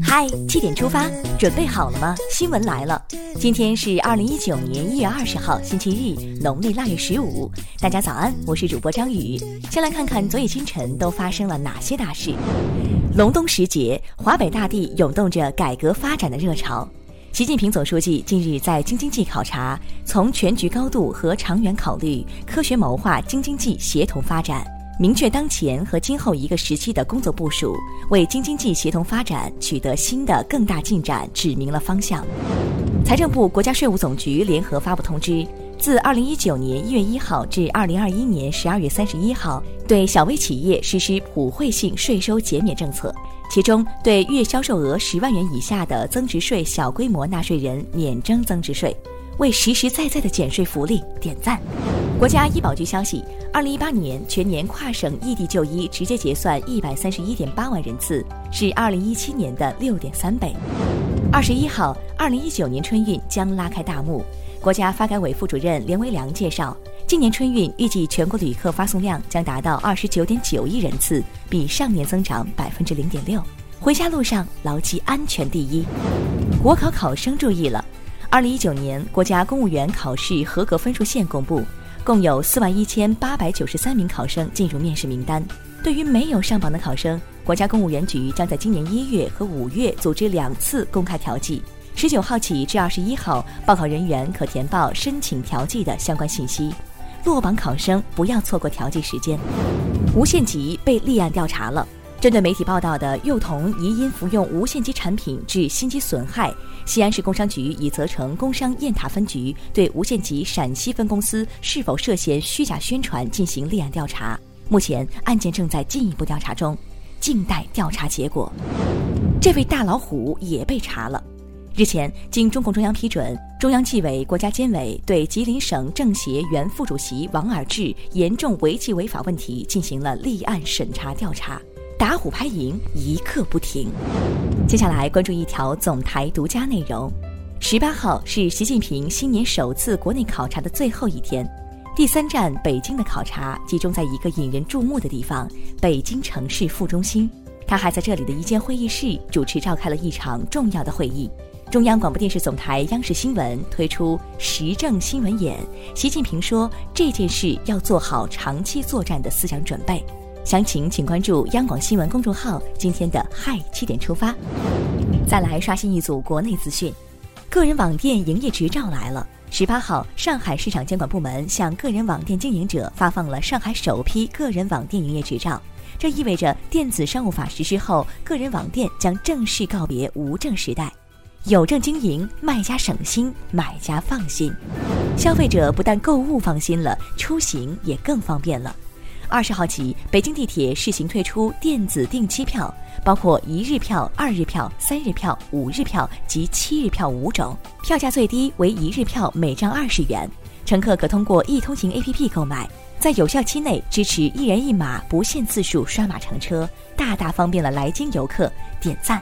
嗨，七点出发，准备好了吗？新闻来了，今天是二零一九年一月二十号，星期日，农历腊月十五。大家早安，我是主播张宇。先来看看昨夜今晨都发生了哪些大事。隆冬时节，华北大地涌动着改革发展的热潮。习近平总书记近日在京津冀考察，从全局高度和长远考虑，科学谋划京津冀协同发展。明确当前和今后一个时期的工作部署，为京津冀协同发展取得新的更大进展指明了方向。财政部、国家税务总局联合发布通知，自二零一九年一月一号至二零二一年十二月三十一号，对小微企业实施普惠性税收减免政策，其中对月销售额十万元以下的增值税小规模纳税人免征增值税。为实实在在的减税福利点赞。国家医保局消息，二零一八年全年跨省异地就医直接结算一百三十一点八万人次，是二零一七年的六点三倍。二十一号，二零一九年春运将拉开大幕。国家发改委副主任连维良介绍，今年春运预计全国旅客发送量将达到二十九点九亿人次，比上年增长百分之零点六。回家路上牢记安全第一。国考考生注意了。二零一九年国家公务员考试合格分数线公布，共有四万一千八百九十三名考生进入面试名单。对于没有上榜的考生，国家公务员局将在今年一月和五月组织两次公开调剂。十九号起至二十一号，报考人员可填报申请调剂的相关信息。落榜考生不要错过调剂时间。无限极被立案调查了。针对媒体报道的幼童疑因服用无限极产品致心肌损害，西安市工商局已责成工商雁塔分局对无限极陕西分公司是否涉嫌虚假宣传进行立案调查。目前案件正在进一步调查中，静待调查结果。这位大老虎也被查了。日前，经中共中央批准，中央纪委国家监委对吉林省政协原副主席王尔志严重违纪违法问题进行了立案审查调查。打虎拍蝇，一刻不停。接下来关注一条总台独家内容：十八号是习近平新年首次国内考察的最后一天，第三站北京的考察集中在一个引人注目的地方——北京城市副中心。他还在这里的一间会议室主持召开了一场重要的会议。中央广播电视总台央视新闻推出时政新闻眼，习近平说这件事要做好长期作战的思想准备。详情请关注央广新闻公众号。今天的嗨七点出发，再来刷新一组国内资讯。个人网店营业执照来了。十八号，上海市场监管部门向个人网店经营者发放了上海首批个人网店营业执照，这意味着电子商务法实施后，个人网店将正式告别无证时代，有证经营，卖家省心，买家放心。消费者不但购物放心了，出行也更方便了。二十号起，北京地铁试行推出电子定期票，包括一日票、二日票、三日票、五日票及七日票五种，票价最低为一日票每张二十元。乘客可通过易通行 APP 购买，在有效期内支持一人一码不限次数刷码乘车，大大方便了来京游客。点赞。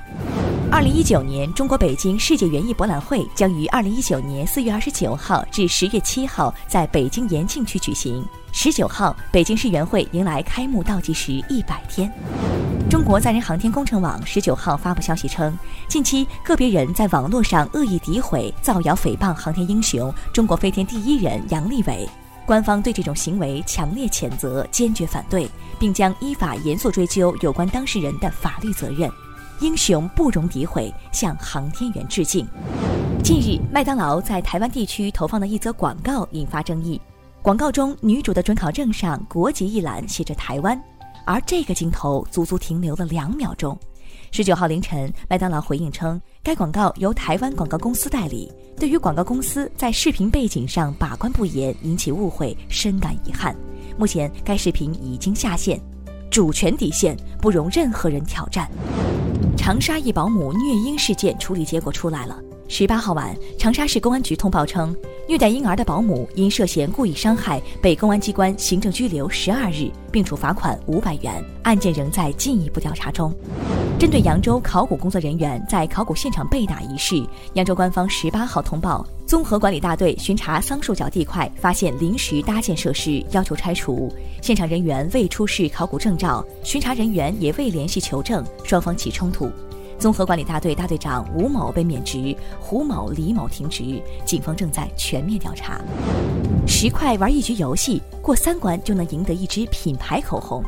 二零一九年中国北京世界园艺博览会将于二零一九年四月二十九号至十月七号在北京延庆区举行。十九号，北京世园会迎来开幕倒计时一百天。中国载人航天工程网十九号发布消息称，近期个别人在网络上恶意诋毁、造谣诽谤航天英雄、中国飞天第一人杨利伟，官方对这种行为强烈谴责，坚决反对，并将依法严肃追究有关当事人的法律责任。英雄不容诋毁，向航天员致敬。近日，麦当劳在台湾地区投放的一则广告引发争议。广告中，女主的准考证上国籍一栏写着台湾，而这个镜头足足停留了两秒钟。十九号凌晨，麦当劳回应称，该广告由台湾广告公司代理，对于广告公司在视频背景上把关不严引起误会，深感遗憾。目前，该视频已经下线，主权底线不容任何人挑战。长沙一保姆虐婴事件处理结果出来了。十八号晚，长沙市公安局通报称，虐待婴儿的保姆因涉嫌故意伤害，被公安机关行政拘留十二日，并处罚款五百元。案件仍在进一步调查中。针对扬州考古工作人员在考古现场被打一事，扬州官方十八号通报，综合管理大队巡查桑树角地块，发现临时搭建设施，要求拆除。现场人员未出示考古证照，巡查人员也未联系求证，双方起冲突。综合管理大队大队长吴某被免职，胡某、李某停职，警方正在全面调查。十块玩一局游戏，过三关就能赢得一支品牌口红。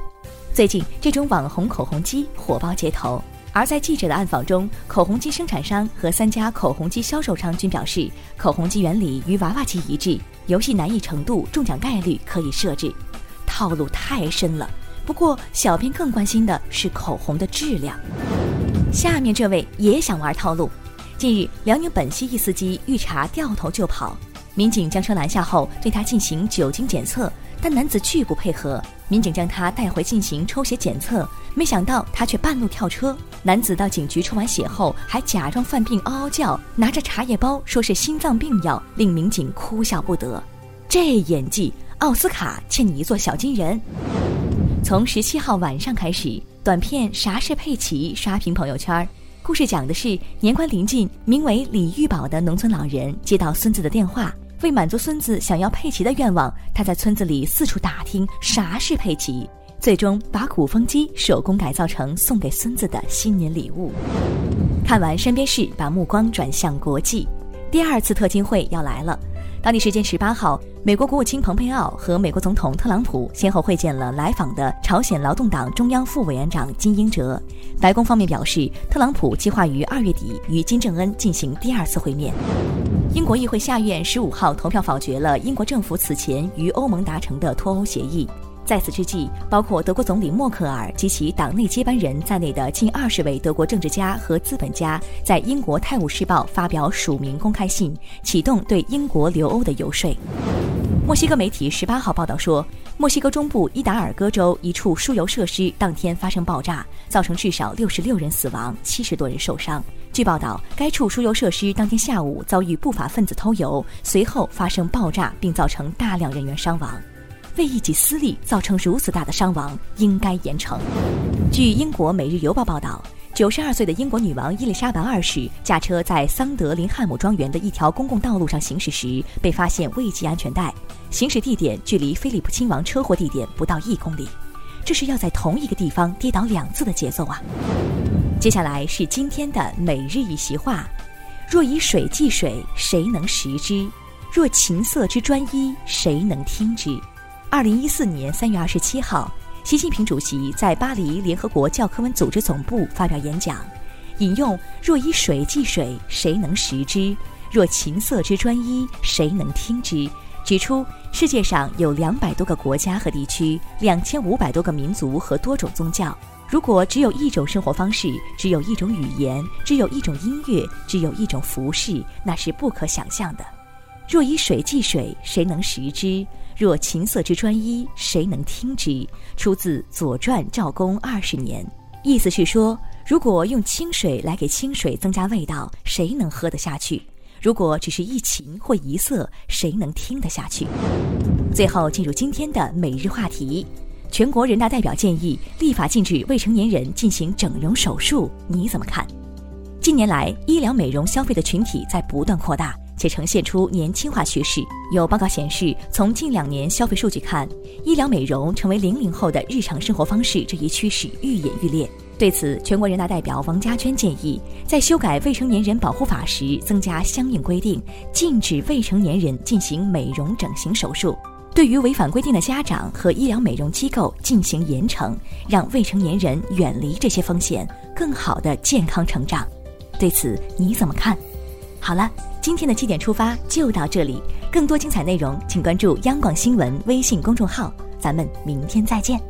最近，这种网红口红机火爆街头。而在记者的暗访中，口红机生产商和三家口红机销售商均表示，口红机原理与娃娃机一致，游戏难易程度、中奖概率可以设置。套路太深了。不过，小编更关心的是口红的质量。下面这位也想玩套路。近日，辽宁本溪一司机遇查掉头就跑，民警将车拦下后对他进行酒精检测，但男子拒不配合。民警将他带回进行抽血检测，没想到他却半路跳车。男子到警局抽完血后，还假装犯病嗷嗷叫，拿着茶叶包说是心脏病药，令民警哭笑不得。这演技，奥斯卡欠你一座小金人。从十七号晚上开始，短片《啥是佩奇》刷屏朋友圈。故事讲的是年关临近，名为李玉宝的农村老人接到孙子的电话。为满足孙子想要佩奇的愿望，他在村子里四处打听啥是佩奇，最终把鼓风机手工改造成送给孙子的新年礼物。看完身边事，把目光转向国际，第二次特金会要来了。当地时间十八号，美国国务卿蓬佩奥和美国总统特朗普先后会见了来访的朝鲜劳动党中央副委员长金英哲。白宫方面表示，特朗普计划于二月底与金正恩进行第二次会面。英国议会下院十五号投票否决了英国政府此前与欧盟达成的脱欧协议。在此之际，包括德国总理默克尔及其党内接班人在内的近二十位德国政治家和资本家，在英国《泰晤士报》发表署名公开信，启动对英国留欧的游说。墨西哥媒体十八号报道说，墨西哥中部伊达尔戈州一处输油设施当天发生爆炸，造成至少六十六人死亡，七十多人受伤。据报道，该处输油设施当天下午遭遇不法分子偷油，随后发生爆炸，并造成大量人员伤亡。为一己私利造成如此大的伤亡，应该严惩。据英国《每日邮报》报道，九十二岁的英国女王伊丽莎白二世驾车在桑德林汉姆庄园的一条公共道路上行驶时，被发现未系安全带。行驶地点距离菲利普亲王车祸地点不到一公里，这是要在同一个地方跌倒两次的节奏啊！接下来是今天的每日一席话：若以水计水，谁能识之？若琴瑟之专一，谁能听之？二零一四年三月二十七号，习近平主席在巴黎联合国教科文组织总部发表演讲，引用“若以水计水，谁能识之？若琴瑟之专一，谁能听之？”指出世界上有两百多个国家和地区，两千五百多个民族和多种宗教。如果只有一种生活方式，只有一种语言，只有一种音乐，只有一种服饰，那是不可想象的。若以水计水，谁能识之？若琴瑟之专一，谁能听之？出自《左传》赵公二十年。意思是说，如果用清水来给清水增加味道，谁能喝得下去？如果只是一琴或一瑟，谁能听得下去？最后进入今天的每日话题。全国人大代表建议立法禁止未成年人进行整容手术，你怎么看？近年来，医疗美容消费的群体在不断扩大，且呈现出年轻化趋势。有报告显示，从近两年消费数据看，医疗美容成为零零后的日常生活方式，这一趋势愈演愈烈。对此，全国人大代表王家娟建议，在修改未成年人保护法时，增加相应规定，禁止未成年人进行美容整形手术。对于违反规定的家长和医疗美容机构进行严惩，让未成年人远离这些风险，更好的健康成长。对此你怎么看？好了，今天的七点出发就到这里，更多精彩内容请关注央广新闻微信公众号，咱们明天再见。